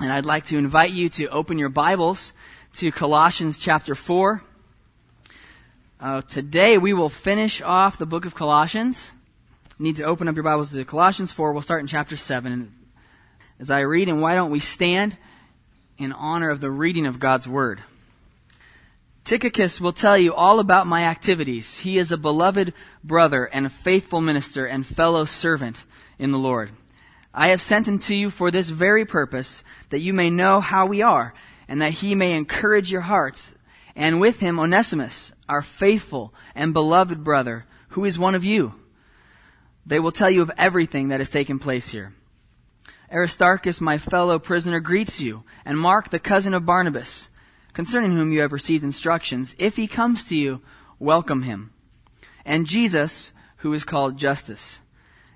And I'd like to invite you to open your Bibles to Colossians chapter 4. Uh, today we will finish off the book of Colossians. You need to open up your Bibles to Colossians 4. We'll start in chapter 7. As I read, and why don't we stand in honor of the reading of God's Word? Tychicus will tell you all about my activities. He is a beloved brother and a faithful minister and fellow servant in the Lord. I have sent him to you for this very purpose, that you may know how we are, and that he may encourage your hearts. And with him Onesimus, our faithful and beloved brother, who is one of you. They will tell you of everything that has taken place here. Aristarchus, my fellow prisoner, greets you, and Mark, the cousin of Barnabas, concerning whom you have received instructions. If he comes to you, welcome him. And Jesus, who is called Justus.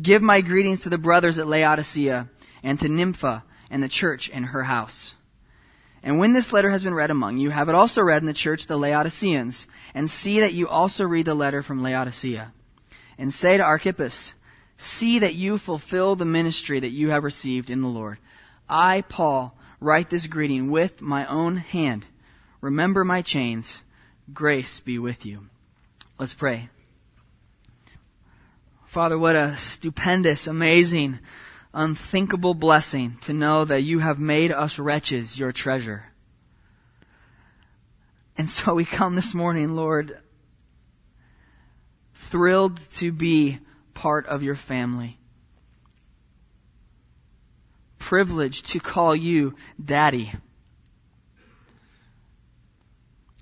Give my greetings to the brothers at Laodicea and to Nympha and the church in her house. And when this letter has been read among you, have it also read in the church of the Laodiceans, and see that you also read the letter from Laodicea. And say to Archippus, See that you fulfill the ministry that you have received in the Lord. I, Paul, write this greeting with my own hand. Remember my chains. Grace be with you. Let's pray. Father, what a stupendous, amazing, unthinkable blessing to know that you have made us wretches your treasure. And so we come this morning, Lord, thrilled to be part of your family. Privileged to call you Daddy.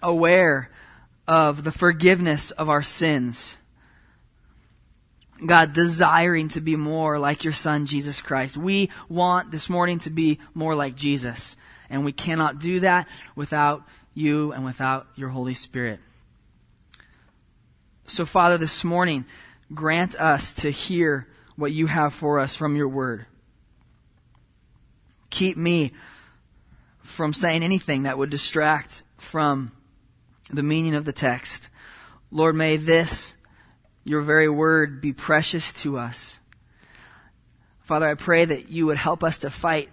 Aware of the forgiveness of our sins God, desiring to be more like your son, Jesus Christ. We want this morning to be more like Jesus. And we cannot do that without you and without your Holy Spirit. So, Father, this morning, grant us to hear what you have for us from your word. Keep me from saying anything that would distract from the meaning of the text. Lord, may this your very word be precious to us. Father, I pray that you would help us to fight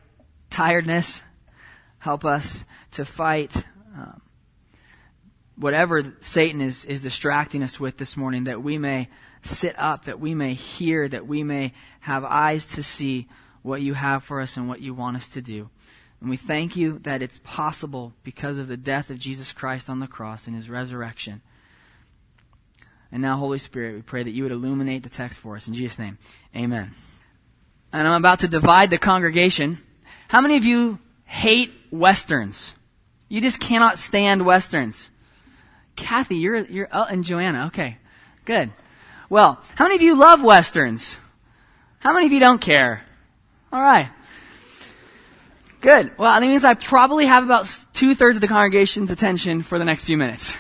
tiredness, help us to fight um, whatever Satan is, is distracting us with this morning, that we may sit up, that we may hear, that we may have eyes to see what you have for us and what you want us to do. And we thank you that it's possible because of the death of Jesus Christ on the cross and his resurrection. And now, Holy Spirit, we pray that you would illuminate the text for us. In Jesus' name, amen. And I'm about to divide the congregation. How many of you hate Westerns? You just cannot stand Westerns. Kathy, you're, you're, oh, and Joanna, okay. Good. Well, how many of you love Westerns? How many of you don't care? Alright. Good. Well, that means I probably have about two thirds of the congregation's attention for the next few minutes.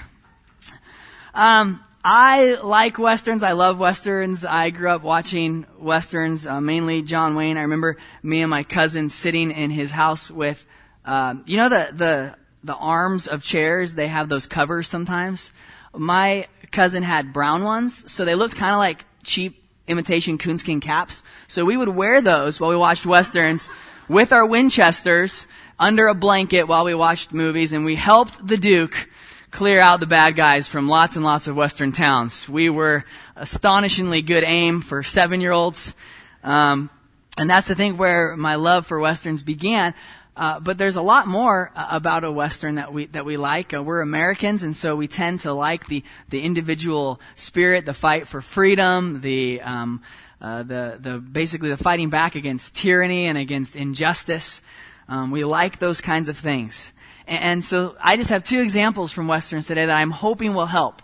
Um, I like westerns. I love westerns. I grew up watching westerns, uh, mainly John Wayne. I remember me and my cousin sitting in his house with, um, you know, the the the arms of chairs. They have those covers sometimes. My cousin had brown ones, so they looked kind of like cheap imitation coonskin caps. So we would wear those while we watched westerns with our Winchesters under a blanket while we watched movies, and we helped the Duke clear out the bad guys from lots and lots of western towns. We were astonishingly good aim for seven year olds. Um, and that's the thing where my love for westerns began. Uh, but there's a lot more uh, about a western that we that we like. Uh, we're Americans, and so we tend to like the the individual spirit, the fight for freedom, the um, uh, the the basically the fighting back against tyranny and against injustice. Um, we like those kinds of things. And so I just have two examples from Westerns today that I'm hoping will help.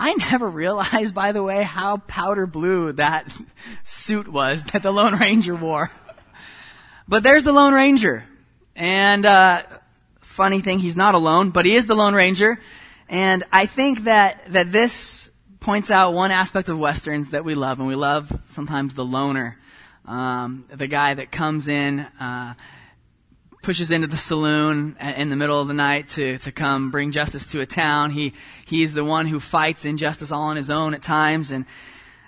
I never realized, by the way, how powder blue that suit was that the Lone Ranger wore. But there's the Lone Ranger. And, uh, funny thing, he's not alone, but he is the Lone Ranger. And I think that, that this points out one aspect of Westerns that we love, and we love sometimes the loner. Um, the guy that comes in, uh, pushes into the saloon in the middle of the night to, to come bring justice to a town. He, he's the one who fights injustice all on his own at times, and,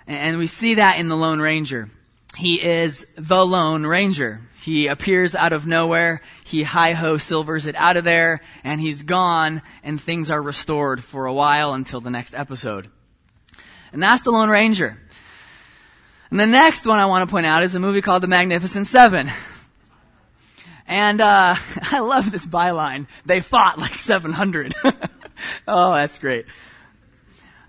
and we see that in the Lone Ranger. He is the Lone Ranger. He appears out of nowhere. He hi-ho silvers it out of there, and he's gone, and things are restored for a while until the next episode. And that's the Lone Ranger. And the next one I want to point out is a movie called The Magnificent Seven. And uh, I love this byline. They fought like 700. oh, that's great.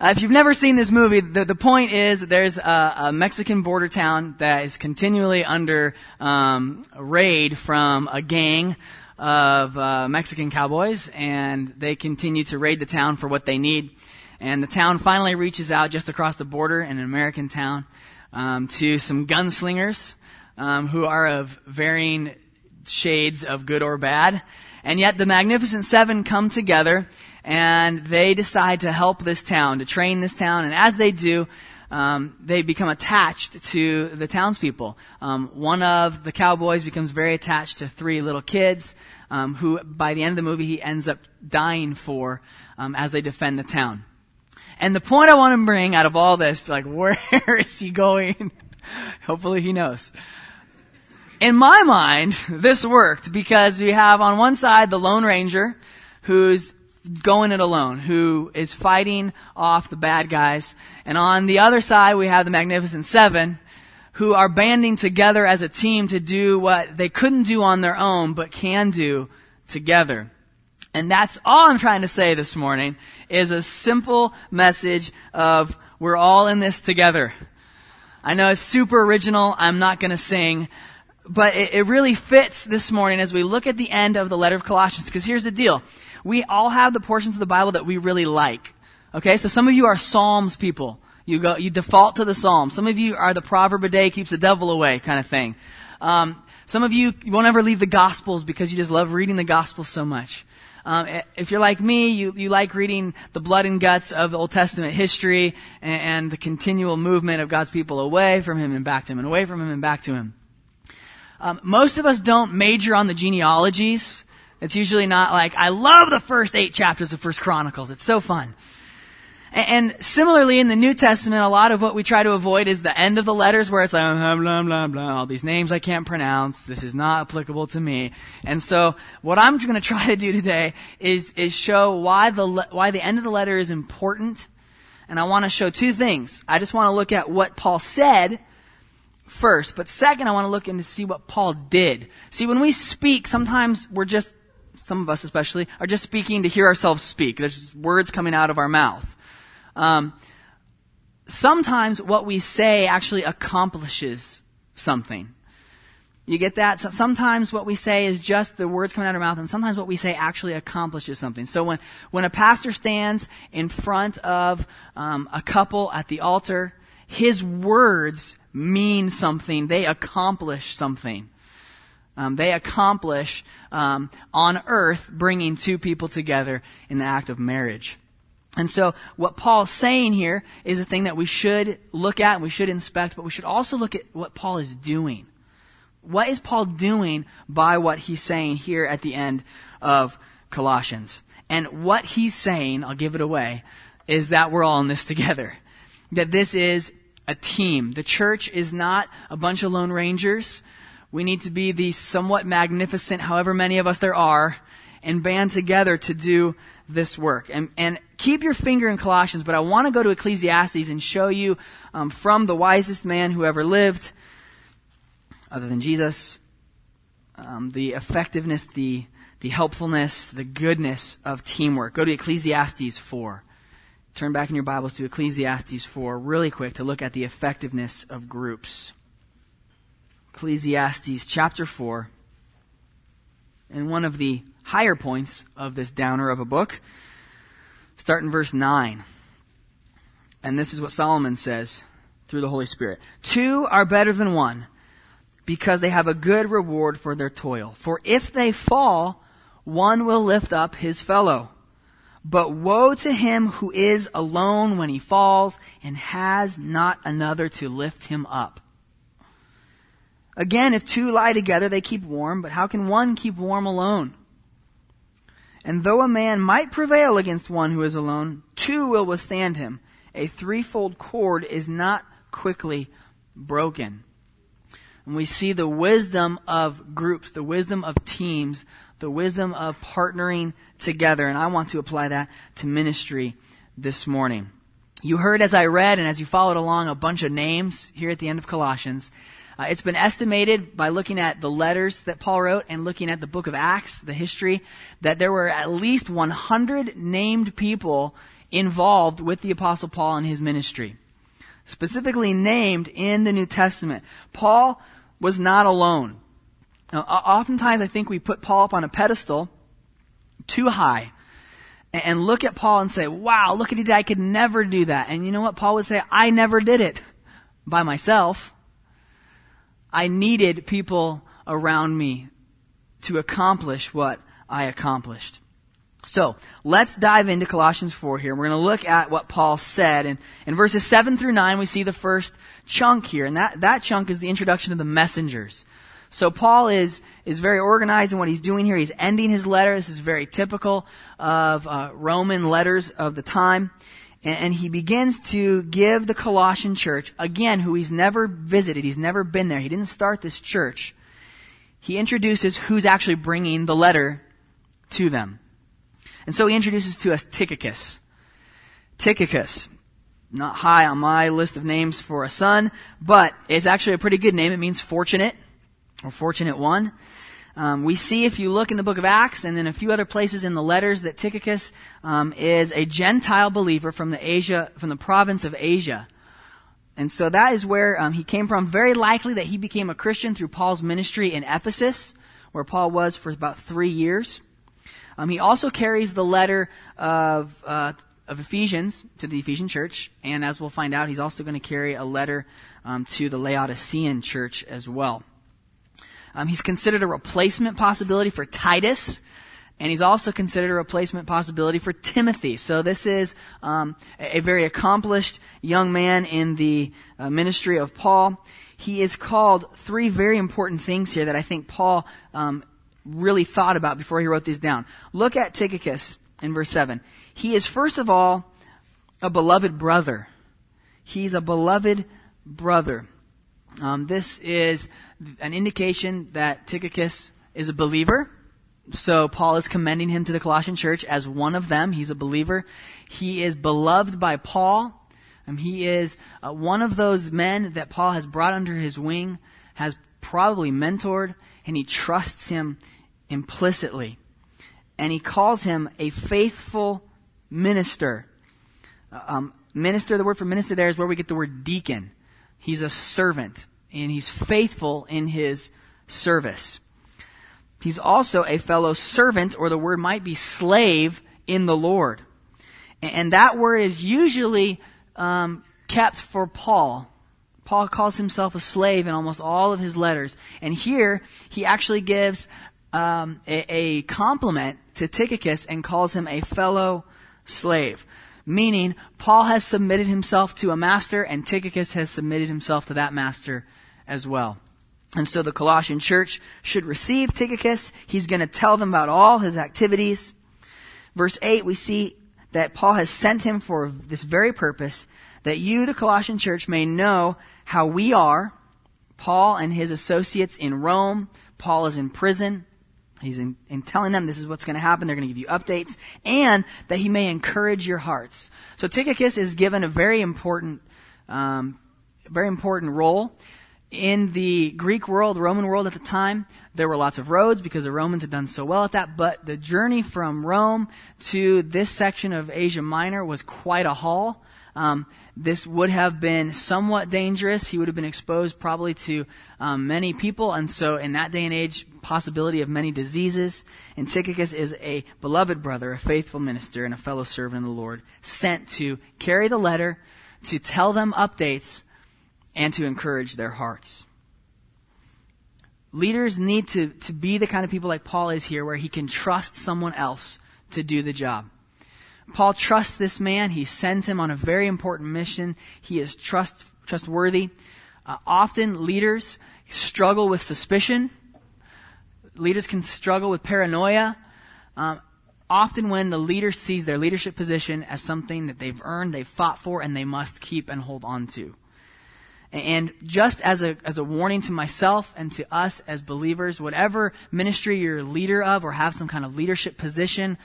Uh, if you've never seen this movie, the, the point is that there's a, a, Mexican border town that is continually under um, raid from a gang of uh, Mexican cowboys, and they continue to raid the town for what they need. And the town finally reaches out just across the border in an American town um, to some gunslingers um, who are of varying shades of good or bad. And yet the Magnificent Seven come together and they decide to help this town, to train this town. And as they do, um, they become attached to the townspeople. Um, one of the cowboys becomes very attached to three little kids, um, who by the end of the movie he ends up dying for um, as they defend the town. And the point I want to bring out of all this, like, where is he going? Hopefully he knows in my mind, this worked because we have on one side the Lone Ranger who's going it alone, who is fighting off the bad guys. And on the other side, we have the Magnificent Seven who are banding together as a team to do what they couldn't do on their own, but can do together. And that's all I'm trying to say this morning is a simple message of we're all in this together. I know it's super original. I'm not going to sing, but it, it really fits this morning as we look at the end of the letter of Colossians. Because here's the deal. We all have the portions of the Bible that we really like. Okay, so some of you are Psalms people. You go, you default to the Psalms. Some of you are the proverb a day keeps the devil away kind of thing. Um, some of you, you won't ever leave the Gospels because you just love reading the Gospels so much. Um, if you're like me, you, you like reading the blood and guts of Old Testament history and, and the continual movement of God's people away from Him and back to Him and away from Him and back to Him. Um, most of us don't major on the genealogies. It's usually not like, I love the first eight chapters of First Chronicles. It's so fun. And, similarly, in the New Testament, a lot of what we try to avoid is the end of the letters where it's like, blah, blah, blah, blah, all these names I can't pronounce. This is not applicable to me. And so, what I'm going to try to do today is, is show why the, why the end of the letter is important. And I want to show two things. I just want to look at what Paul said first. But second, I want to look into see what Paul did. See, when we speak, sometimes we're just, some of us especially, are just speaking to hear ourselves speak. There's words coming out of our mouth. Um, sometimes what we say actually accomplishes something. You get that? So sometimes what we say is just the words coming out of our mouth, and sometimes what we say actually accomplishes something. So when, when a pastor stands in front of um, a couple at the altar, his words mean something. They accomplish something. Um, they accomplish um, on earth bringing two people together in the act of marriage. And so, what Paul's saying here is a thing that we should look at, and we should inspect, but we should also look at what Paul is doing. What is Paul doing by what he's saying here at the end of Colossians? And what he's saying, I'll give it away, is that we're all in this together. That this is a team. The church is not a bunch of lone rangers. We need to be the somewhat magnificent, however many of us there are, and band together to do this work. And, and keep your finger in Colossians, but I want to go to Ecclesiastes and show you um, from the wisest man who ever lived, other than Jesus, um, the effectiveness, the, the helpfulness, the goodness of teamwork. Go to Ecclesiastes 4. Turn back in your Bibles to Ecclesiastes 4 really quick to look at the effectiveness of groups. Ecclesiastes chapter 4. And one of the higher points of this downer of a book, start in verse 9. And this is what Solomon says through the Holy Spirit. Two are better than one because they have a good reward for their toil. For if they fall, one will lift up his fellow. But woe to him who is alone when he falls and has not another to lift him up. Again, if two lie together, they keep warm, but how can one keep warm alone? And though a man might prevail against one who is alone, two will withstand him. A threefold cord is not quickly broken. And we see the wisdom of groups, the wisdom of teams, the wisdom of partnering together. And I want to apply that to ministry this morning. You heard as I read and as you followed along a bunch of names here at the end of Colossians. Uh, it's been estimated by looking at the letters that Paul wrote and looking at the book of Acts, the history, that there were at least 100 named people involved with the apostle Paul and his ministry. Specifically named in the New Testament. Paul was not alone. Now, oftentimes I think we put Paul up on a pedestal too high and look at Paul and say, wow, look at it, I could never do that. And you know what Paul would say? I never did it by myself. I needed people around me to accomplish what I accomplished. So, let's dive into Colossians 4 here. We're going to look at what Paul said. And in verses 7 through 9, we see the first chunk here. And that, that chunk is the introduction of the messengers. So Paul is, is very organized in what he's doing here. He's ending his letter. This is very typical of uh, Roman letters of the time. And, he begins to give the Colossian church, again, who he's never visited, he's never been there, he didn't start this church. He introduces who's actually bringing the letter to them. And so he introduces to us Tychicus. Tychicus. Not high on my list of names for a son, but it's actually a pretty good name. It means fortunate or fortunate one. Um, we see if you look in the book of Acts and then a few other places in the letters that Tychicus um, is a Gentile believer from the Asia, from the province of Asia. And so that is where um, he came from. Very likely that he became a Christian through Paul's ministry in Ephesus, where Paul was for about three years. Um, he also carries the letter of, uh, of Ephesians to the Ephesian church, and as we'll find out, he's also going to carry a letter um, to the Laodicean church as well. Um, he's considered a replacement possibility for Titus, and he's also considered a replacement possibility for Timothy. So this is um, a, a, very accomplished young man in the uh, ministry of Paul. He is called three very important things here that I think Paul um, really thought about before he wrote these down. Look at Tychicus in verse 7. He is first of all a beloved brother. He's a beloved brother. Um, this is an indication that Tychicus is a believer. So Paul is commending him to the Colossian church as one of them. He's a believer. He is beloved by Paul. Um, he is uh, one of those men that Paul has brought under his wing, has probably mentored, and he trusts him implicitly. And he calls him a faithful minister. Uh, um, minister, the word for minister there is where we get the word deacon. He's a servant and he's faithful in his service. He's also a fellow servant, or the word might be slave, in the Lord. And that word is usually um, kept for Paul. Paul calls himself a slave in almost all of his letters. And here, he actually gives um, a, a compliment to Tychicus and calls him a fellow slave. Meaning, Paul has submitted himself to a master, and Tychicus has submitted himself to that master as well. And so the Colossian church should receive Tychicus. He's going to tell them about all his activities. Verse 8, we see that Paul has sent him for this very purpose, that you, the Colossian church, may know how we are, Paul and his associates in Rome. Paul is in prison. He's in, in telling them this is what's going to happen. They're going to give you updates and that he may encourage your hearts. So Tychicus is given a very important, um, very important role in the Greek world, Roman world at the time, there were lots of roads because the Romans had done so well at that, but the journey from Rome to this section of Asia Minor was quite a haul. Um, this would have been somewhat dangerous. He would have been exposed probably to um, many people, and so in that day and age, possibility of many diseases. And Tychicus is a beloved brother, a faithful minister, and a fellow servant of the Lord, sent to carry the letter to tell them updates and to encourage their hearts. Leaders need to, to be the kind of people like Paul is here, where he can trust someone else to do the job. Paul trusts this man. He sends him on a very important mission. He is trust, trustworthy. Uh, often leaders struggle with suspicion. Leaders can struggle with paranoia. Um, often when the leader sees their leadership position as something that they've earned, they've fought for, and they must keep and hold on to. And just as a, as a warning to myself and to us as believers, whatever ministry you're a leader of or have some kind of leadership position,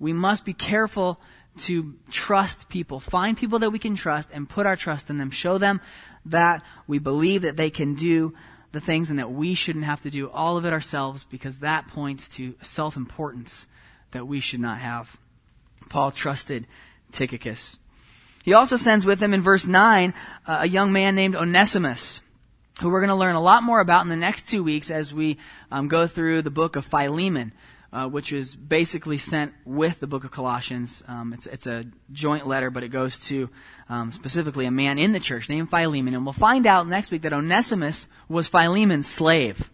we must be careful to trust people. Find people that we can trust and put our trust in them. Show them that we believe that they can do the things and that we shouldn't have to do all of it ourselves because that points to self-importance that we should not have. Paul trusted Tychicus. He also sends with him in verse 9 uh, a young man named Onesimus, who we're going to learn a lot more about in the next two weeks as we um, go through the book of Philemon. Uh, which is basically sent with the book of Colossians. Um, it's, it's, a joint letter, but it goes to um, specifically a man in the church named Philemon. And we'll find out next week that Onesimus was Philemon's slave.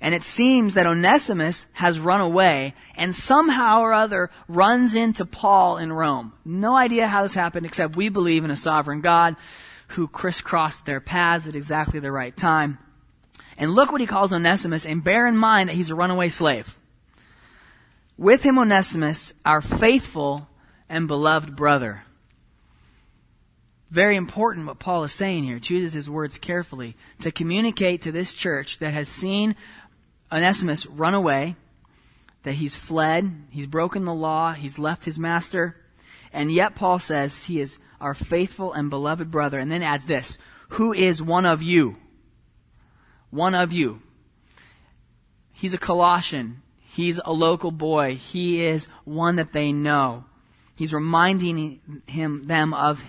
And it seems that Onesimus has run away and somehow or other runs into Paul in Rome. No idea how this happened except we believe in a sovereign God who crisscrossed their paths at exactly the right time. And look what he calls Onesimus and bear in mind that he's a runaway slave. With him Onesimus, our faithful and beloved brother. Very important what Paul is saying here. Chooses his words carefully to communicate to this church that has seen Onesimus run away, that he's fled, he's broken the law, he's left his master, and yet Paul says he is our faithful and beloved brother, and then adds this, who is one of you. One of you. He's a Colossian. He's a local boy. He is one that they know. He's reminding him, them of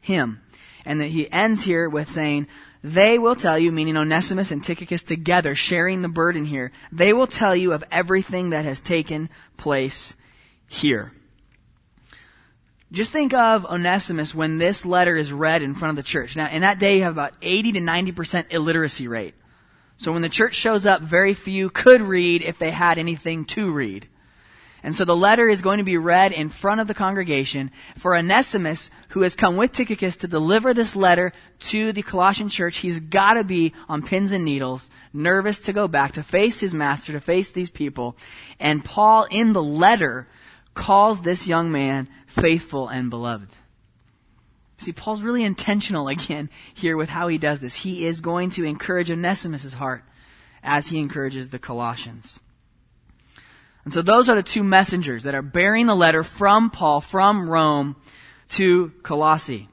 him. And that he ends here with saying, they will tell you, meaning Onesimus and Tychicus together, sharing the burden here, they will tell you of everything that has taken place here. Just think of Onesimus when this letter is read in front of the church. Now, in that day, you have about 80 to 90% illiteracy rate. So when the church shows up, very few could read if they had anything to read. And so the letter is going to be read in front of the congregation for Onesimus, who has come with Tychicus to deliver this letter to the Colossian church. He's got to be on pins and needles, nervous to go back, to face his master, to face these people. And Paul, in the letter, calls this young man faithful and beloved. See, Paul's really intentional again here with how he does this. He is going to encourage Onesimus' heart as he encourages the Colossians. And so those are the two messengers that are bearing the letter from Paul, from Rome to Colossae.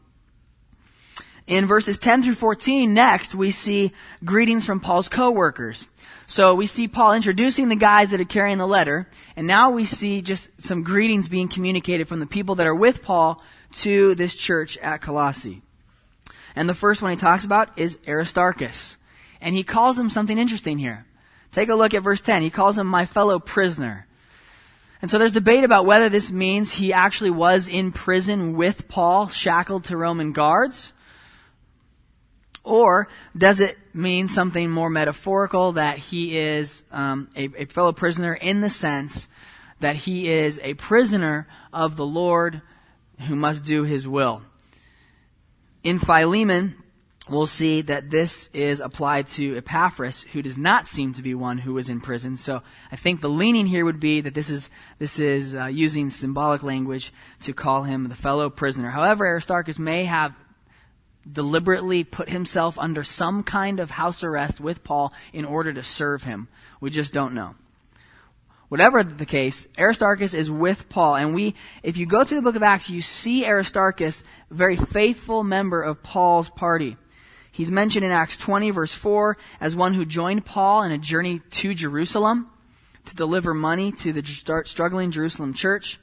In verses 10 through 14, next, we see greetings from Paul's co-workers. So we see Paul introducing the guys that are carrying the letter, and now we see just some greetings being communicated from the people that are with Paul to this church at Colossae. And the first one he talks about is Aristarchus. And he calls him something interesting here. Take a look at verse 10. He calls him my fellow prisoner. And so there's debate about whether this means he actually was in prison with Paul, shackled to Roman guards. Or does it mean something more metaphorical that he is um, a, a fellow prisoner in the sense that he is a prisoner of the Lord who must do his will? In Philemon, we'll see that this is applied to Epaphras, who does not seem to be one who was in prison. So I think the leaning here would be that this is this is uh, using symbolic language to call him the fellow prisoner. However, Aristarchus may have deliberately put himself under some kind of house arrest with Paul in order to serve him. We just don't know. Whatever the case, Aristarchus is with Paul. And we, if you go through the book of Acts, you see Aristarchus, a very faithful member of Paul's party. He's mentioned in Acts 20 verse 4 as one who joined Paul in a journey to Jerusalem to deliver money to the struggling Jerusalem church.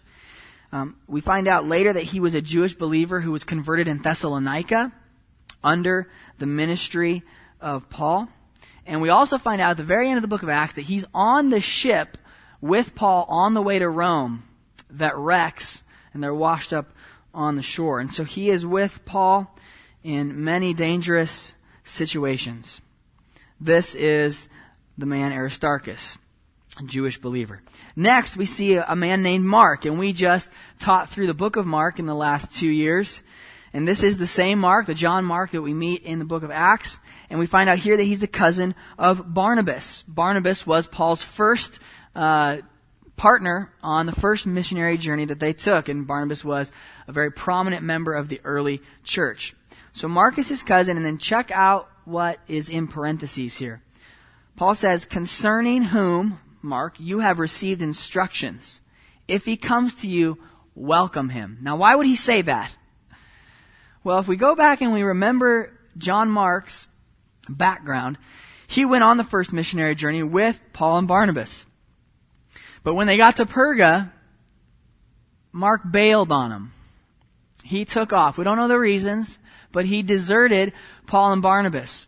Um, we find out later that he was a Jewish believer who was converted in Thessalonica under the ministry of Paul. And we also find out at the very end of the book of Acts that he's on the ship with Paul on the way to Rome that wrecks and they're washed up on the shore. And so he is with Paul in many dangerous situations. This is the man Aristarchus, a Jewish believer. Next, we see a man named Mark, and we just taught through the book of Mark in the last two years. And this is the same Mark, the John Mark that we meet in the book of Acts. And we find out here that he's the cousin of Barnabas. Barnabas was Paul's first uh, partner on the first missionary journey that they took, and Barnabas was a very prominent member of the early church. So Mark is his cousin, and then check out what is in parentheses here. Paul says, concerning whom, Mark, you have received instructions. If he comes to you, welcome him. Now, why would he say that? Well, if we go back and we remember John Mark's background, he went on the first missionary journey with Paul and Barnabas. But when they got to Perga, Mark bailed on them. He took off. We don't know the reasons, but he deserted Paul and Barnabas.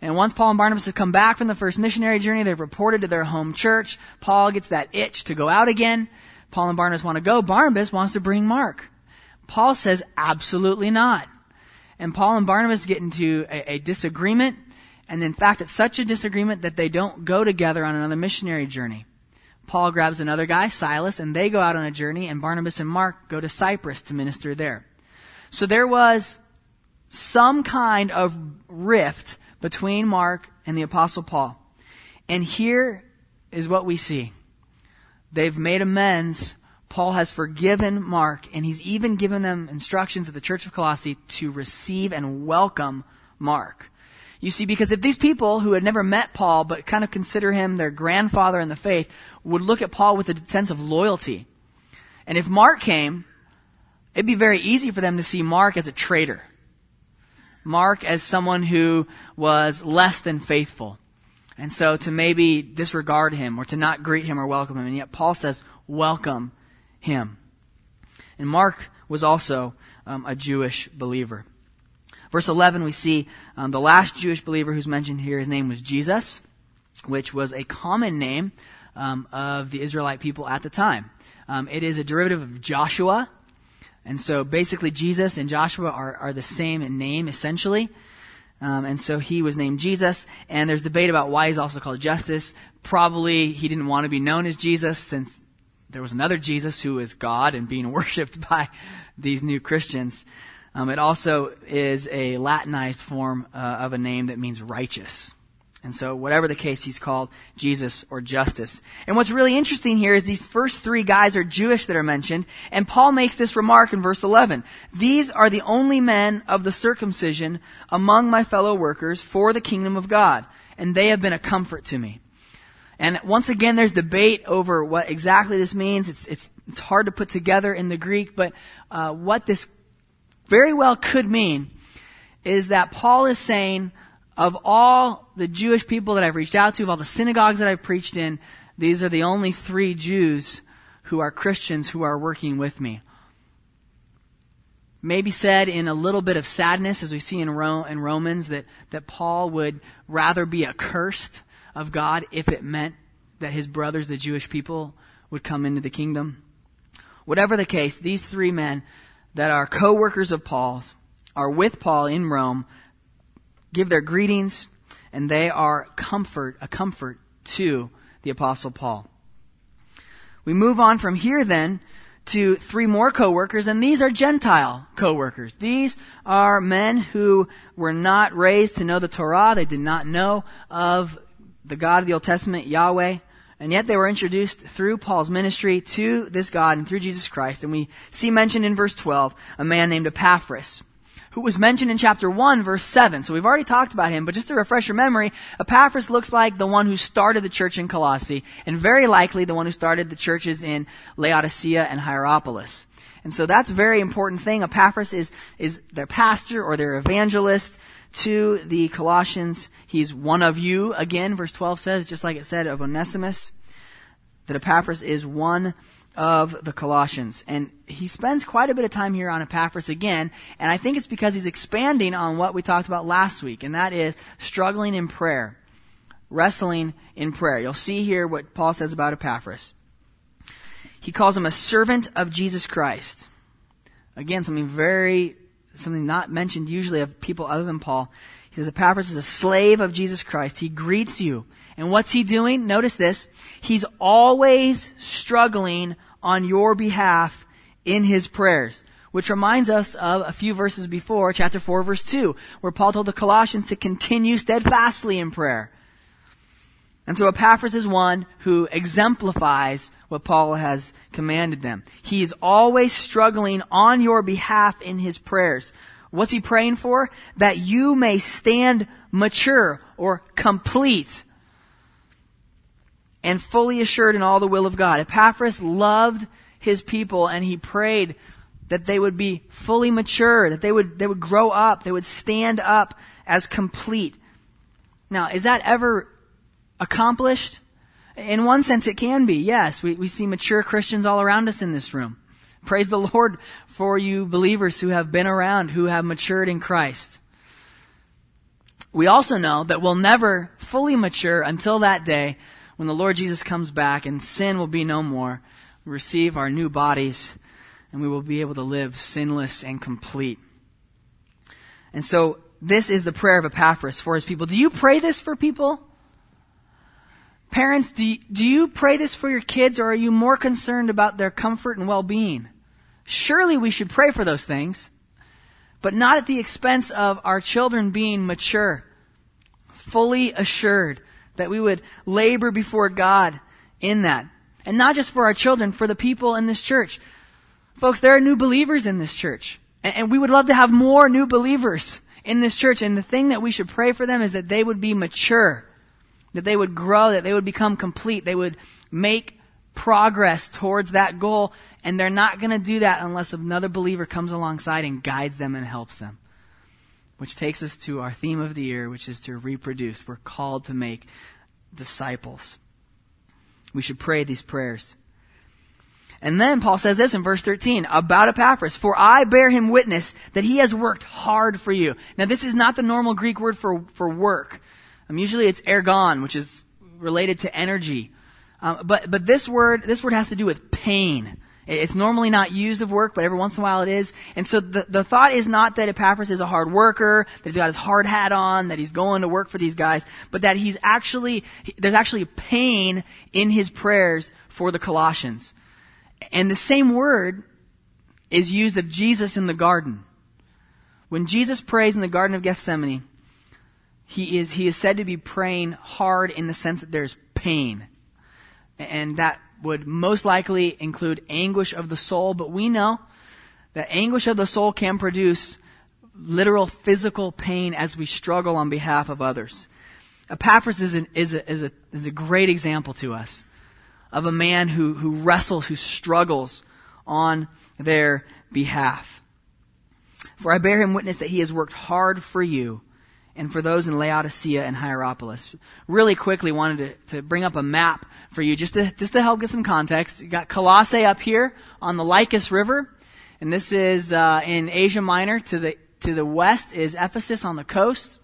And once Paul and Barnabas have come back from the first missionary journey, they've reported to their home church. Paul gets that itch to go out again. Paul and Barnabas want to go. Barnabas wants to bring Mark. Paul says, absolutely not. And Paul and Barnabas get into a, a disagreement. And in fact, it's such a disagreement that they don't go together on another missionary journey. Paul grabs another guy, Silas, and they go out on a journey, and Barnabas and Mark go to Cyprus to minister there. So there was some kind of rift between Mark and the Apostle Paul. And here is what we see. They've made amends. Paul has forgiven Mark, and he's even given them instructions at the Church of Colossae to receive and welcome Mark. You see, because if these people who had never met Paul but kind of consider him their grandfather in the faith would look at Paul with a sense of loyalty. And if Mark came, it'd be very easy for them to see Mark as a traitor. Mark as someone who was less than faithful. And so to maybe disregard him or to not greet him or welcome him. And yet Paul says, welcome him. And Mark was also um, a Jewish believer. Verse 11, we see um, the last Jewish believer who's mentioned here, his name was Jesus, which was a common name um, of the Israelite people at the time. Um, it is a derivative of Joshua, and so basically, Jesus and Joshua are, are the same in name, essentially. Um, and so he was named Jesus. And there's debate about why he's also called Justus. Probably he didn't want to be known as Jesus since there was another Jesus who is God and being worshipped by these new Christians. Um, it also is a Latinized form uh, of a name that means righteous. And so, whatever the case, he's called Jesus or Justus. And what's really interesting here is these first three guys are Jewish that are mentioned, and Paul makes this remark in verse 11. These are the only men of the circumcision among my fellow workers for the kingdom of God, and they have been a comfort to me. And once again, there's debate over what exactly this means. It's, it's, it's hard to put together in the Greek, but uh, what this very well could mean is that Paul is saying, of all the Jewish people that I've reached out to, of all the synagogues that I've preached in, these are the only three Jews who are Christians who are working with me. Maybe said in a little bit of sadness, as we see in, in Romans, that, that Paul would rather be accursed of God if it meant that his brothers, the Jewish people, would come into the kingdom. Whatever the case, these three men that are co-workers of Paul's are with Paul in Rome give their greetings, and they are comfort, a comfort to the apostle Paul. We move on from here then to three more co-workers, and these are Gentile co-workers. These are men who were not raised to know the Torah. They did not know of the God of the Old Testament, Yahweh. And yet they were introduced through Paul's ministry to this God and through Jesus Christ. And we see mentioned in verse 12 a man named Epaphras who was mentioned in chapter 1, verse 7. So we've already talked about him, but just to refresh your memory, Epaphras looks like the one who started the church in Colossae, and very likely the one who started the churches in Laodicea and Hierapolis. And so that's a very important thing. Epaphras is, is their pastor or their evangelist to the Colossians. He's one of you, again, verse 12 says, just like it said of Onesimus, that Epaphras is one of the Colossians. And he spends quite a bit of time here on Epaphras again, and I think it's because he's expanding on what we talked about last week, and that is struggling in prayer, wrestling in prayer. You'll see here what Paul says about Epaphras. He calls him a servant of Jesus Christ, Again, something very, something not mentioned usually of people other than Paul. He says Epaphras is a slave of Jesus Christ. He greets you. And what's he doing? Notice this. He's always struggling on your behalf in his prayers. Which reminds us of a few verses before, chapter 4, verse 2, where Paul told the Colossians to continue steadfastly in prayer. And so Epaphras is one who exemplifies what Paul has commanded them. He is always struggling on your behalf in his prayers. What's he praying for? That you may stand mature or complete and fully assured in all the will of God. Epaphras loved his people and he prayed that they would be fully mature, that they would, they would grow up, they would stand up as complete. Now, is that ever accomplished? In one sense, it can be. Yes, we, we see mature Christians all around us in this room. Praise the Lord for you believers who have been around, who have matured in Christ. We also know that we'll never fully mature until that day when the Lord Jesus comes back and sin will be no more. We receive our new bodies and we will be able to live sinless and complete. And so this is the prayer of Epaphras for his people. Do you pray this for people? Parents, do you, do you pray this for your kids or are you more concerned about their comfort and well-being? Surely we should pray for those things, but not at the expense of our children being mature, fully assured that we would labor before God in that. And not just for our children, for the people in this church. Folks, there are new believers in this church. And we would love to have more new believers in this church. And the thing that we should pray for them is that they would be mature that they would grow, that they would become complete, they would make progress towards that goal, and they're not going to do that unless another believer comes alongside and guides them and helps them. Which takes us to our theme of the year, which is to reproduce. We're called to make disciples. We should pray these prayers. And then Paul says this in verse 13 about Epaphras, for I bear him witness that he has worked hard for you. Now this is not the normal Greek word for, for work. Um, usually it's ergon, which is related to energy. Um, but, but this word, this word has to do with pain. It's normally not used of work, but every once in a while it is. And so the, the thought is not that Epaphras is a hard worker, that he's got his hard hat on, that he's going to work for these guys, but that he's actually, there's actually pain in his prayers for the Colossians. And the same word is used of Jesus in the garden. When Jesus prays in the Garden of Gethsemane, he is, he is said to be praying hard in the sense that there's pain. And that would most likely include anguish of the soul, but we know that anguish of the soul can produce literal physical pain as we struggle on behalf of others. Epaphras is, an, is, a, is, a, is a great example to us of a man who, who wrestles, who struggles on their behalf. For I bear him witness that he has worked hard for you and for those in Laodicea and Hierapolis. Really quickly wanted to, to bring up a map for you just to, just to help get some context. You got Colossae up here on the Lycus River, and this is uh, in Asia Minor. To the, to the west is Ephesus on the coast.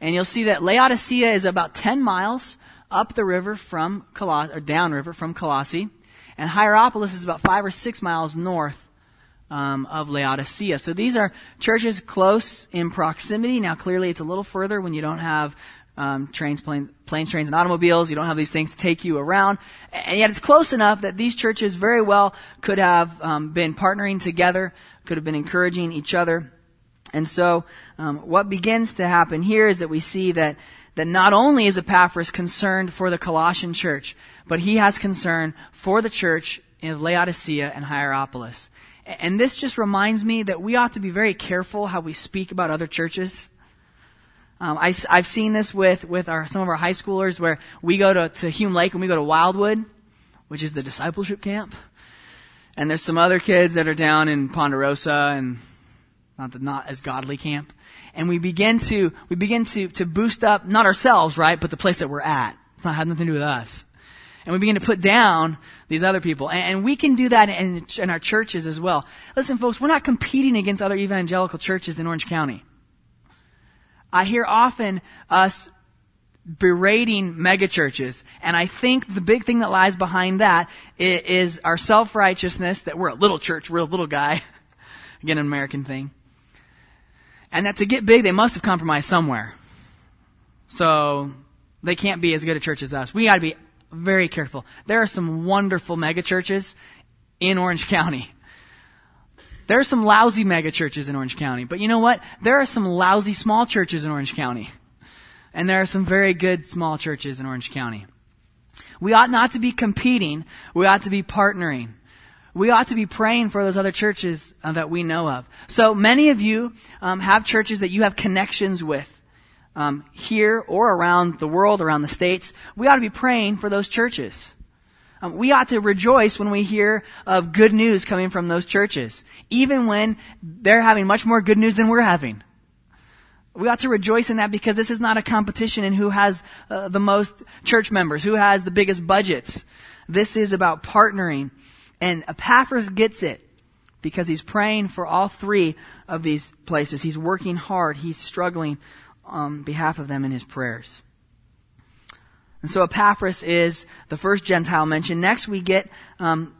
And you'll see that Laodicea is about 10 miles up the river from Colossae, or downriver from Colossae. And Hierapolis is about five or six miles north um, of Laodicea. So these are churches close in proximity. Now, clearly, it's a little further when you don't have um, trains, plane, planes, trains, and automobiles. You don't have these things to take you around, and yet it's close enough that these churches very well could have um, been partnering together, could have been encouraging each other. And so, um, what begins to happen here is that we see that that not only is Epaphras concerned for the Colossian church, but he has concern for the church in Laodicea and Hierapolis. And this just reminds me that we ought to be very careful how we speak about other churches. Um, I, have seen this with, with our, some of our high schoolers where we go to, to Hume Lake and we go to Wildwood, which is the discipleship camp. And there's some other kids that are down in Ponderosa and not the not as godly camp. And we begin to, we begin to, to boost up, not ourselves, right, but the place that we're at. It's not had nothing to do with us and we begin to put down these other people. And, we can do that in, in our churches as well. Listen, folks, we're not competing against other evangelical churches in Orange County. I hear often us berating megachurches, and I think the big thing that lies behind that is our self-righteousness that we're a little church, we're a little guy, Again, an American thing. And that to get big, they must have compromised somewhere. So they can't be as good a church as us. We got to be very careful. There are some wonderful mega churches in Orange County. There are some lousy mega churches in Orange County. But you know what? There are some lousy small churches in Orange County. And there are some very good small churches in Orange County. We ought not to be competing. We ought to be partnering. We ought to be praying for those other churches uh, that we know of. So many of you um, have churches that you have connections with um, here or around the world, around the states. We ought to be praying for those churches. Um, we ought to rejoice when we hear of good news coming from those churches, even when they're having much more good news than we're having. We ought to rejoice in that because this is not a competition in who has uh, the most church members, who has the biggest budgets. This is about partnering. And Epaphras gets it because he's praying for all three of these places. He's working hard. He's struggling on behalf of them in his prayers. And so Epaphras is the first Gentile mentioned. Next we get um,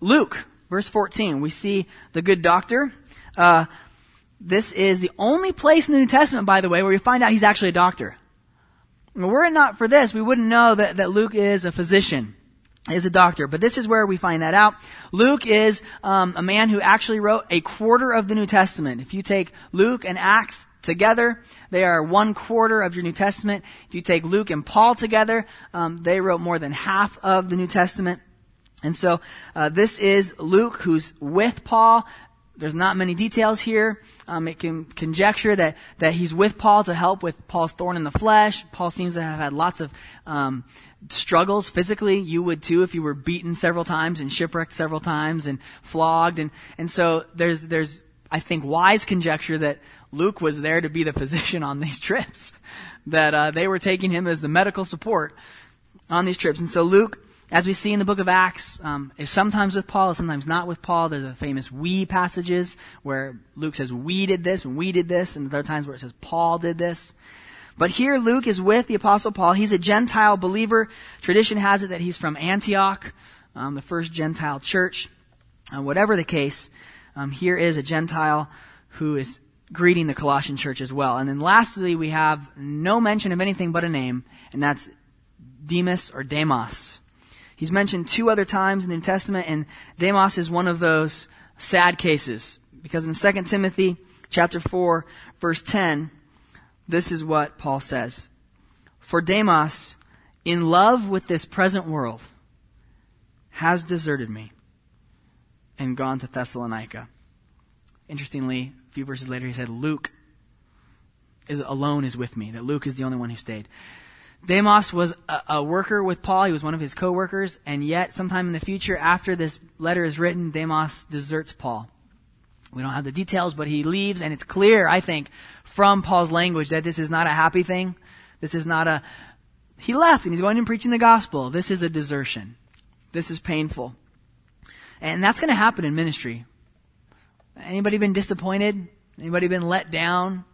Luke, verse 14. We see the good doctor. Uh, this is the only place in the New Testament, by the way, where we find out he's actually a doctor. Were it not for this, we wouldn't know that, that Luke is a physician, is a doctor. But this is where we find that out. Luke is um, a man who actually wrote a quarter of the New Testament. If you take Luke and Acts together, they are one quarter of your New Testament. If you take Luke and Paul together, um, they wrote more than half of the New Testament. And so uh, this is Luke who's with Paul there's not many details here. Um, it can conjecture that, that he's with Paul to help with Paul's thorn in the flesh. Paul seems to have had lots of um, struggles physically. You would too if you were beaten several times and shipwrecked several times and flogged. And, and so there's, there's, I think, wise conjecture that Luke was there to be the physician on these trips. That uh, they were taking him as the medical support on these trips. And so Luke as we see in the book of Acts, um, is sometimes with Paul, sometimes not with Paul. There's the famous we passages where Luke says we did this and we did this, and there are times where it says Paul did this. But here Luke is with the apostle Paul. He's a Gentile believer. Tradition has it that he's from Antioch, um, the first Gentile church. Uh, whatever the case, um, here is a Gentile who is greeting the Colossian church as well. And then lastly, we have no mention of anything but a name, and that's Demas or Demas. He's mentioned two other times in the New Testament, and Demas is one of those sad cases. Because in 2 Timothy chapter 4, verse 10, this is what Paul says. For Demas, in love with this present world, has deserted me and gone to Thessalonica. Interestingly, a few verses later, he said, Luke is alone is with me, that Luke is the only one who stayed. Demas was a, a, worker with Paul. He was one of his co-workers, and yet sometime in the future, after this letter is written, Demas deserts Paul. We don't have the details, but he leaves, and it's clear, I think, from Paul's language that this is not a happy thing. This is not a, he left and he's going and preaching the gospel. This is a desertion. This is painful. And that's going to happen in ministry. Anybody been disappointed? Anybody been let down?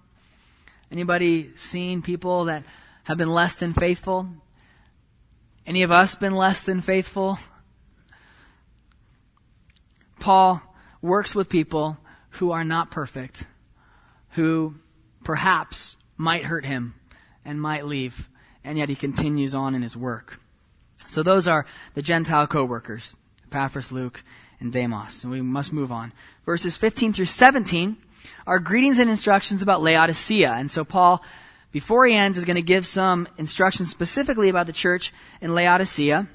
Anybody seen people that have been less than faithful? Any of us been less than faithful? Paul works with people who are not perfect, who perhaps might hurt him and might leave, and yet he continues on in his work. So those are the Gentile co-workers, Epaphras, Luke, and Demas. And we must move on. Verses 15 through 17 are greetings and instructions about Laodicea. And so Paul before he ends, is going to give some instructions specifically about the church in Laodicea.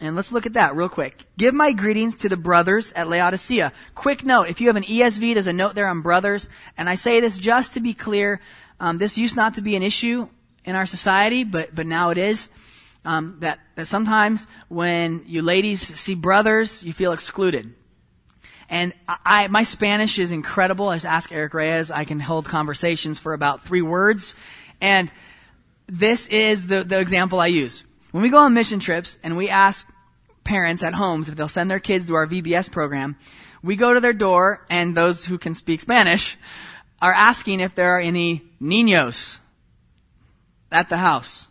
And let's look at that real quick. Give my greetings to the brothers at Laodicea. Quick note, if you have an ESV, there's a note there on brothers. And I say this just to be clear. Um, this used not to be an issue in our society, but, but now it is. Um, that, that sometimes when you ladies see brothers, you feel excluded. And I, my Spanish is incredible. I just ask Eric Reyes. I can hold conversations for about three words. And this is the, the example I use. When we go on mission trips and we ask parents at homes if they'll send their kids to our VBS program, we go to their door and those who can speak Spanish are asking if there are any niños at the house.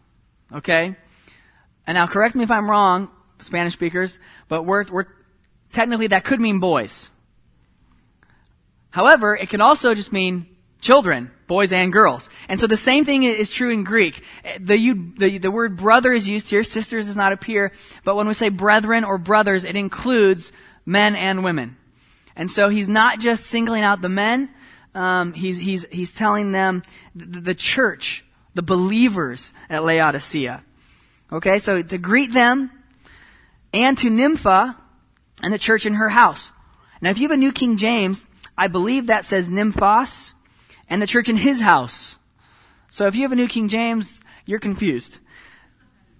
Okay? And now correct me if I'm wrong, Spanish speakers, but we're, we're technically that could mean boys. However, it can also just mean children, boys and girls. And so the same thing is true in Greek. The, the, the word brother is used here. Sisters does not appear. But when we say brethren or brothers, it includes men and women. And so he's not just singling out the men. Um, he's, he's, he's telling them the, the church, the believers at Laodicea. Okay, so to greet them and to Nympha and the church in her house. Now if you have a New King James, I believe that says Nymphas and the church in his house. So if you have a New King James, you're confused.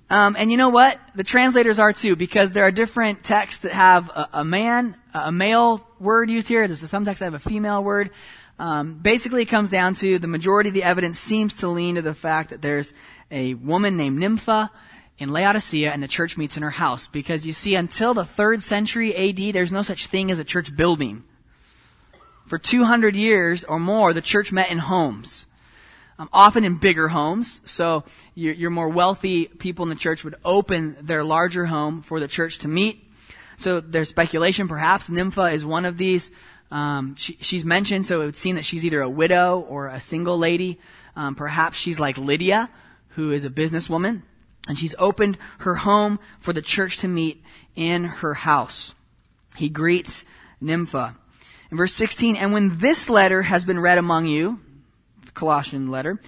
Um, and you know what? The translators are too, because there are different texts that have a, a man, a male word used here. There's some texts that have a female word. Um, basically, it comes down to the majority of the evidence seems to lean to the fact that there's a woman named Nympha in Laodicea and the church meets in her house. Because you see, until the third century AD, there's no such thing as a church building. For 200 years or more, the church met in homes. Um, often in bigger homes. So your, your more wealthy people in the church would open their larger home for the church to meet. So there's speculation, perhaps Nympha is one of these. Um, she, she's mentioned, so it would seem that she's either a widow or a single lady. Um, perhaps she's like Lydia, who is a businesswoman, and she's opened her home for the church to meet in her house. He greets Nympha. In verse 16, and when this letter has been read among you, the Colossian letter,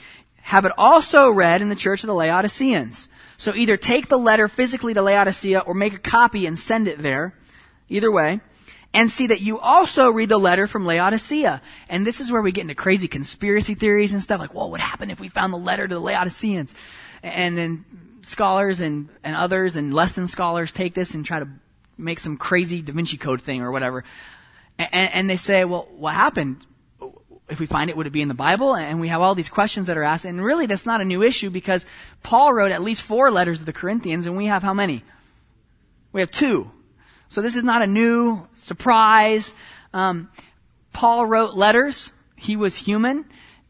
have it also read in the church of the Laodiceans. So either take the letter physically to Laodicea or make a copy and send it there. Either way. And see that you also read the letter from Laodicea. And this is where we get into crazy conspiracy theories and stuff like, well, what would happen if we found the letter to the Laodiceans? And then scholars and, and others and less than scholars take this and try to make some crazy Da Vinci Code thing or whatever. And, and they say, well, what happened? if we find it, would it be in the Bible? And we have all these questions that are asked. And really, that's not a new issue because Paul wrote at least four letters to the Corinthians, and we have how many? We have two. So this is not a new surprise. Um, Paul wrote letters. He was human.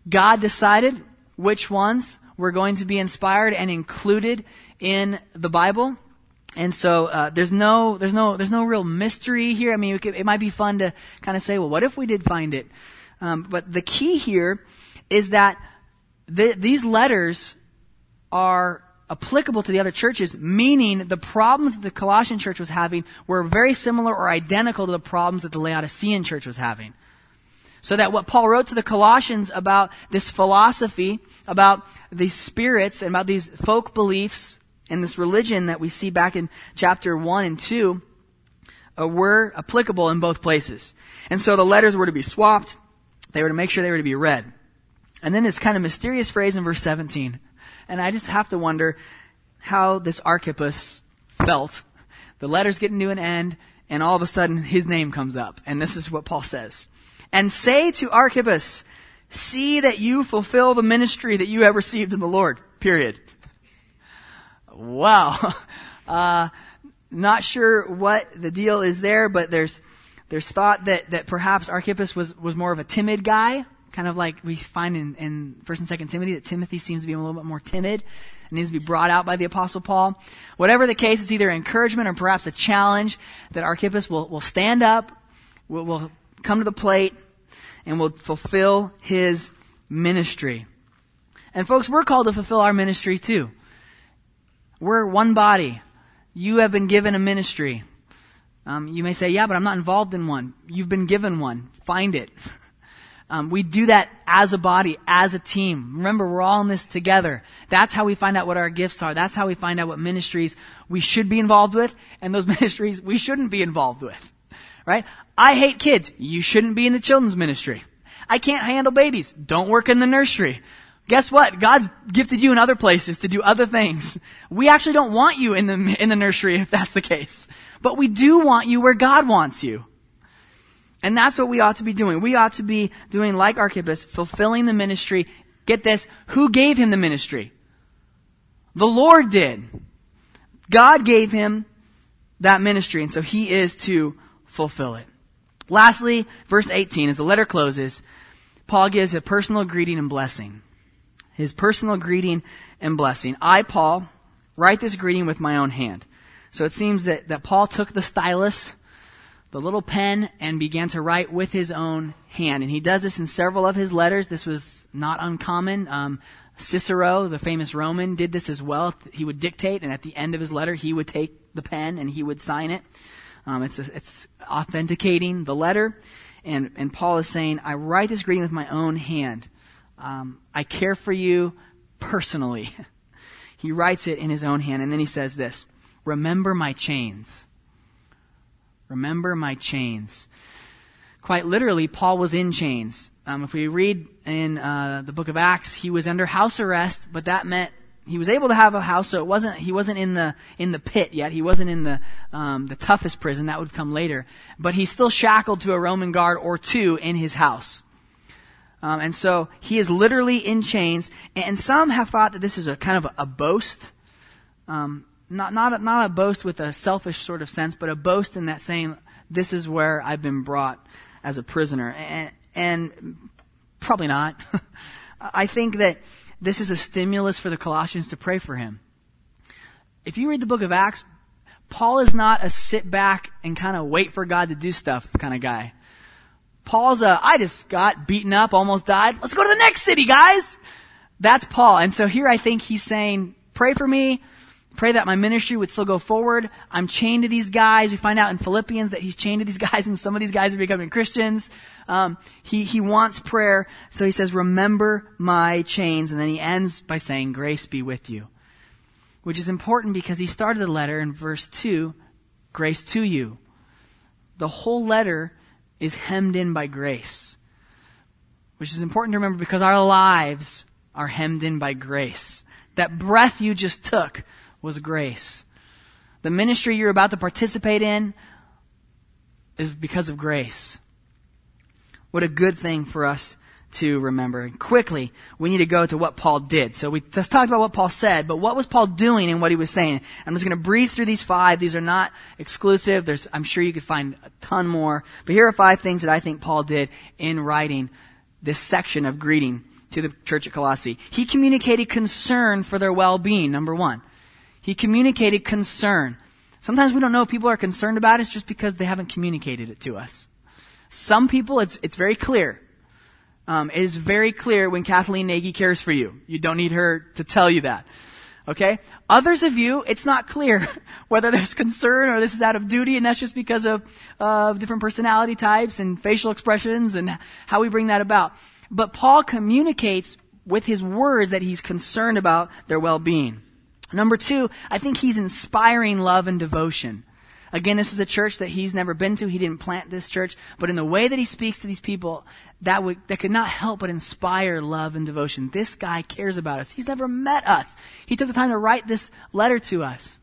God decided which ones were going to be inspired and included in the Bible. And so uh, there's no there's no there's no real mystery here. I mean, it, it might be fun to kind of say, well, what if we did find it? Um, but the key here is that the, these letters are applicable to the other churches, meaning the problems that the Colossian church was having were very similar or identical to the problems that the Laodicean church was having. So that what Paul wrote to the Colossians about this philosophy, about these spirits, and about these folk beliefs, and this religion that we see back in chapter 1 and 2, uh, were applicable in both places. And so the letters were to be swapped. They were to make sure they were to be read. And then this kind of mysterious phrase in verse 17. And I just have to wonder how this Archippus felt. The letter's getting to an end, and all of a sudden his name comes up. And this is what Paul says. And say to Archippus, see that you fulfill the ministry that you have received in the Lord. Period. Wow. Uh, not sure what the deal is there, but there's there's thought that, that perhaps Archippus was, was more of a timid guy, kind of like we find in, in 1st and 2nd Timothy, that Timothy seems to be a little bit more timid and needs to be brought out by the Apostle Paul. Whatever the case, it's either encouragement or perhaps a challenge that Archippus will, will stand up, will, will come to the plate, and will fulfill his ministry. And folks, we're called to fulfill our ministry too. We're one body. You have been given a ministry. Um, you may say, yeah, but I'm not involved in one. You've been given one. Find it. Um, we do that as a body, as a team. Remember, we're all in this together. That's how we find out what our gifts are. That's how we find out what ministries we should be involved with and those ministries we shouldn't be involved with. Right? I hate kids. You shouldn't be in the children's ministry. I can't handle babies. Don't work in the nursery. Guess what? God's gifted you in other places to do other things. We actually don't want you in the, in the nursery if that's the case. But we do want you where God wants you. And that's what we ought to be doing. We ought to be doing like Archippus, fulfilling the ministry. Get this, who gave him the ministry? The Lord did. God gave him that ministry, and so he is to fulfill it. Lastly, verse 18, as the letter closes, Paul gives a personal greeting and blessing. His personal greeting and blessing. I, Paul, write this greeting with my own hand. So it seems that, that Paul took the stylus, the little pen and began to write with his own hand. And he does this in several of his letters. This was not uncommon. Um, Cicero, the famous Roman, did this as well. He would dictate, and at the end of his letter, he would take the pen and he would sign it. Um, it's, a, it's authenticating the letter. And, and Paul is saying, I write this greeting with my own hand. Um, I care for you personally. he writes it in his own hand, and then he says this Remember my chains. Remember my chains. Quite literally, Paul was in chains. Um, if we read in uh, the book of Acts, he was under house arrest, but that meant he was able to have a house, so it wasn't he wasn't in the in the pit yet. He wasn't in the um, the toughest prison that would come later, but he's still shackled to a Roman guard or two in his house. Um, and so he is literally in chains. And some have thought that this is a kind of a, a boast. Um, not, not, a, not a boast with a selfish sort of sense, but a boast in that saying, this is where I've been brought as a prisoner. And, and probably not. I think that this is a stimulus for the Colossians to pray for him. If you read the book of Acts, Paul is not a sit back and kind of wait for God to do stuff kind of guy. Paul's a, I just got beaten up, almost died. Let's go to the next city, guys. That's Paul. And so here I think he's saying, pray for me. Pray that my ministry would still go forward. I'm chained to these guys. We find out in Philippians that he's chained to these guys and some of these guys are becoming Christians. Um, he, he wants prayer. So he says, remember my chains. And then he ends by saying, grace be with you. Which is important because he started the letter in verse 2, grace to you. The whole letter is hemmed in by grace. Which is important to remember because our lives are hemmed in by grace. That breath you just took was grace. The ministry you're about to participate in is because of grace. What a good thing for us to remember. And quickly, we need to go to what Paul did. So we just talked about what Paul said, but what was Paul doing and what he was saying? I'm just going to breeze through these five. These are not exclusive. There's, I'm sure you could find a ton more. But here are five things that I think Paul did in writing this section of greeting to the church at Colossae. He communicated concern for their well-being, number one. He communicated concern. Sometimes we don't know if people are concerned about it just because they haven't communicated it to us. Some people, it's, it's very clear. Um, it is very clear when Kathleen Nagy cares for you. You don't need her to tell you that. Okay? Others of you, it's not clear whether there's concern or this is out of duty, and that's just because of, of different personality types and facial expressions and how we bring that about. But Paul communicates with his words that he's concerned about their well-being. Number two, I think he's inspiring love and devotion. Again, this is a church that he's never been to. He didn't plant this church. But in the way that he speaks to these people, that would, that could not help but inspire love and devotion. This guy cares about us. He's never met us. He took the time to write this letter to us.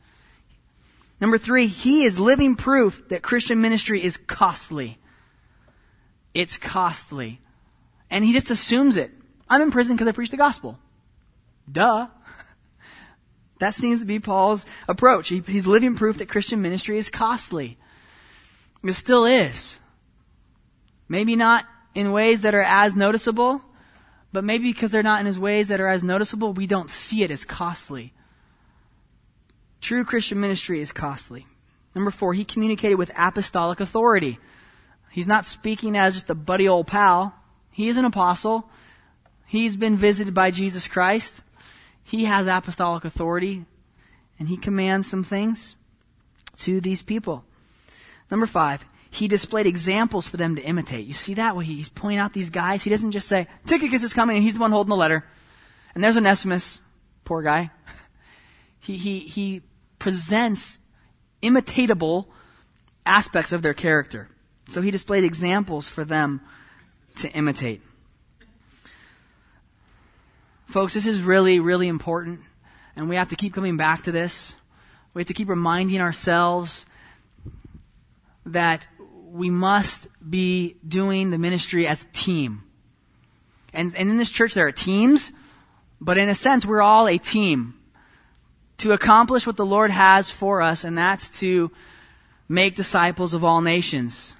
Number three, he is living proof that Christian ministry is costly. It's costly. And he just assumes it. I'm in prison because I preach the gospel. Duh. That seems to be Paul's approach. He, he's living proof that Christian ministry is costly. It still is. Maybe not in ways that are as noticeable, but maybe because they're not in his ways that are as noticeable, we don't see it as costly. True Christian ministry is costly. Number four, he communicated with apostolic authority. He's not speaking as just a buddy old pal. He is an apostle. He's been visited by Jesus Christ. He has apostolic authority and he commands some things to these people. Number five, he displayed examples for them to imitate. You see that? When he's pointing out these guys, he doesn't just say, Tychicus is coming and he's the one holding the letter. And there's Onesimus, poor guy. He, he, he presents imitatable aspects of their character. So he displayed examples for them to imitate. Folks, this is really, really important, and we have to keep coming back to this. We have to keep reminding ourselves that we must be doing the ministry as a team. And, and in this church, there are teams, but in a sense, we're all a team to accomplish what the Lord has for us, and that's to make disciples of all nations.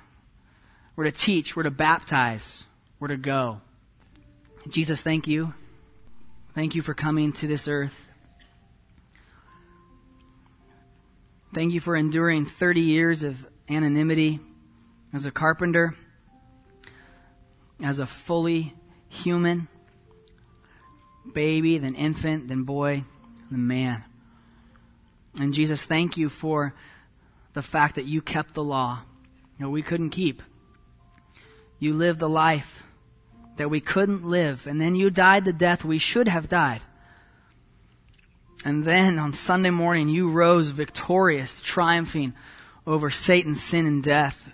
We're to teach, we're to baptize, we're to go. Jesus, thank you. Thank you for coming to this earth. Thank you for enduring 30 years of anonymity as a carpenter, as a fully human baby, then infant, then boy, then man. And Jesus, thank you for the fact that you kept the law that we couldn't keep. You lived the life that we couldn't live, and then you died the death we should have died. And then on Sunday morning, you rose victorious, triumphing over Satan's sin and death.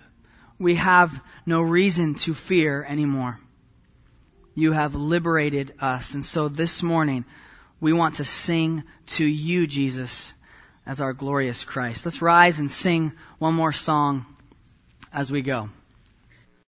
We have no reason to fear anymore. You have liberated us. And so this morning, we want to sing to you, Jesus, as our glorious Christ. Let's rise and sing one more song as we go.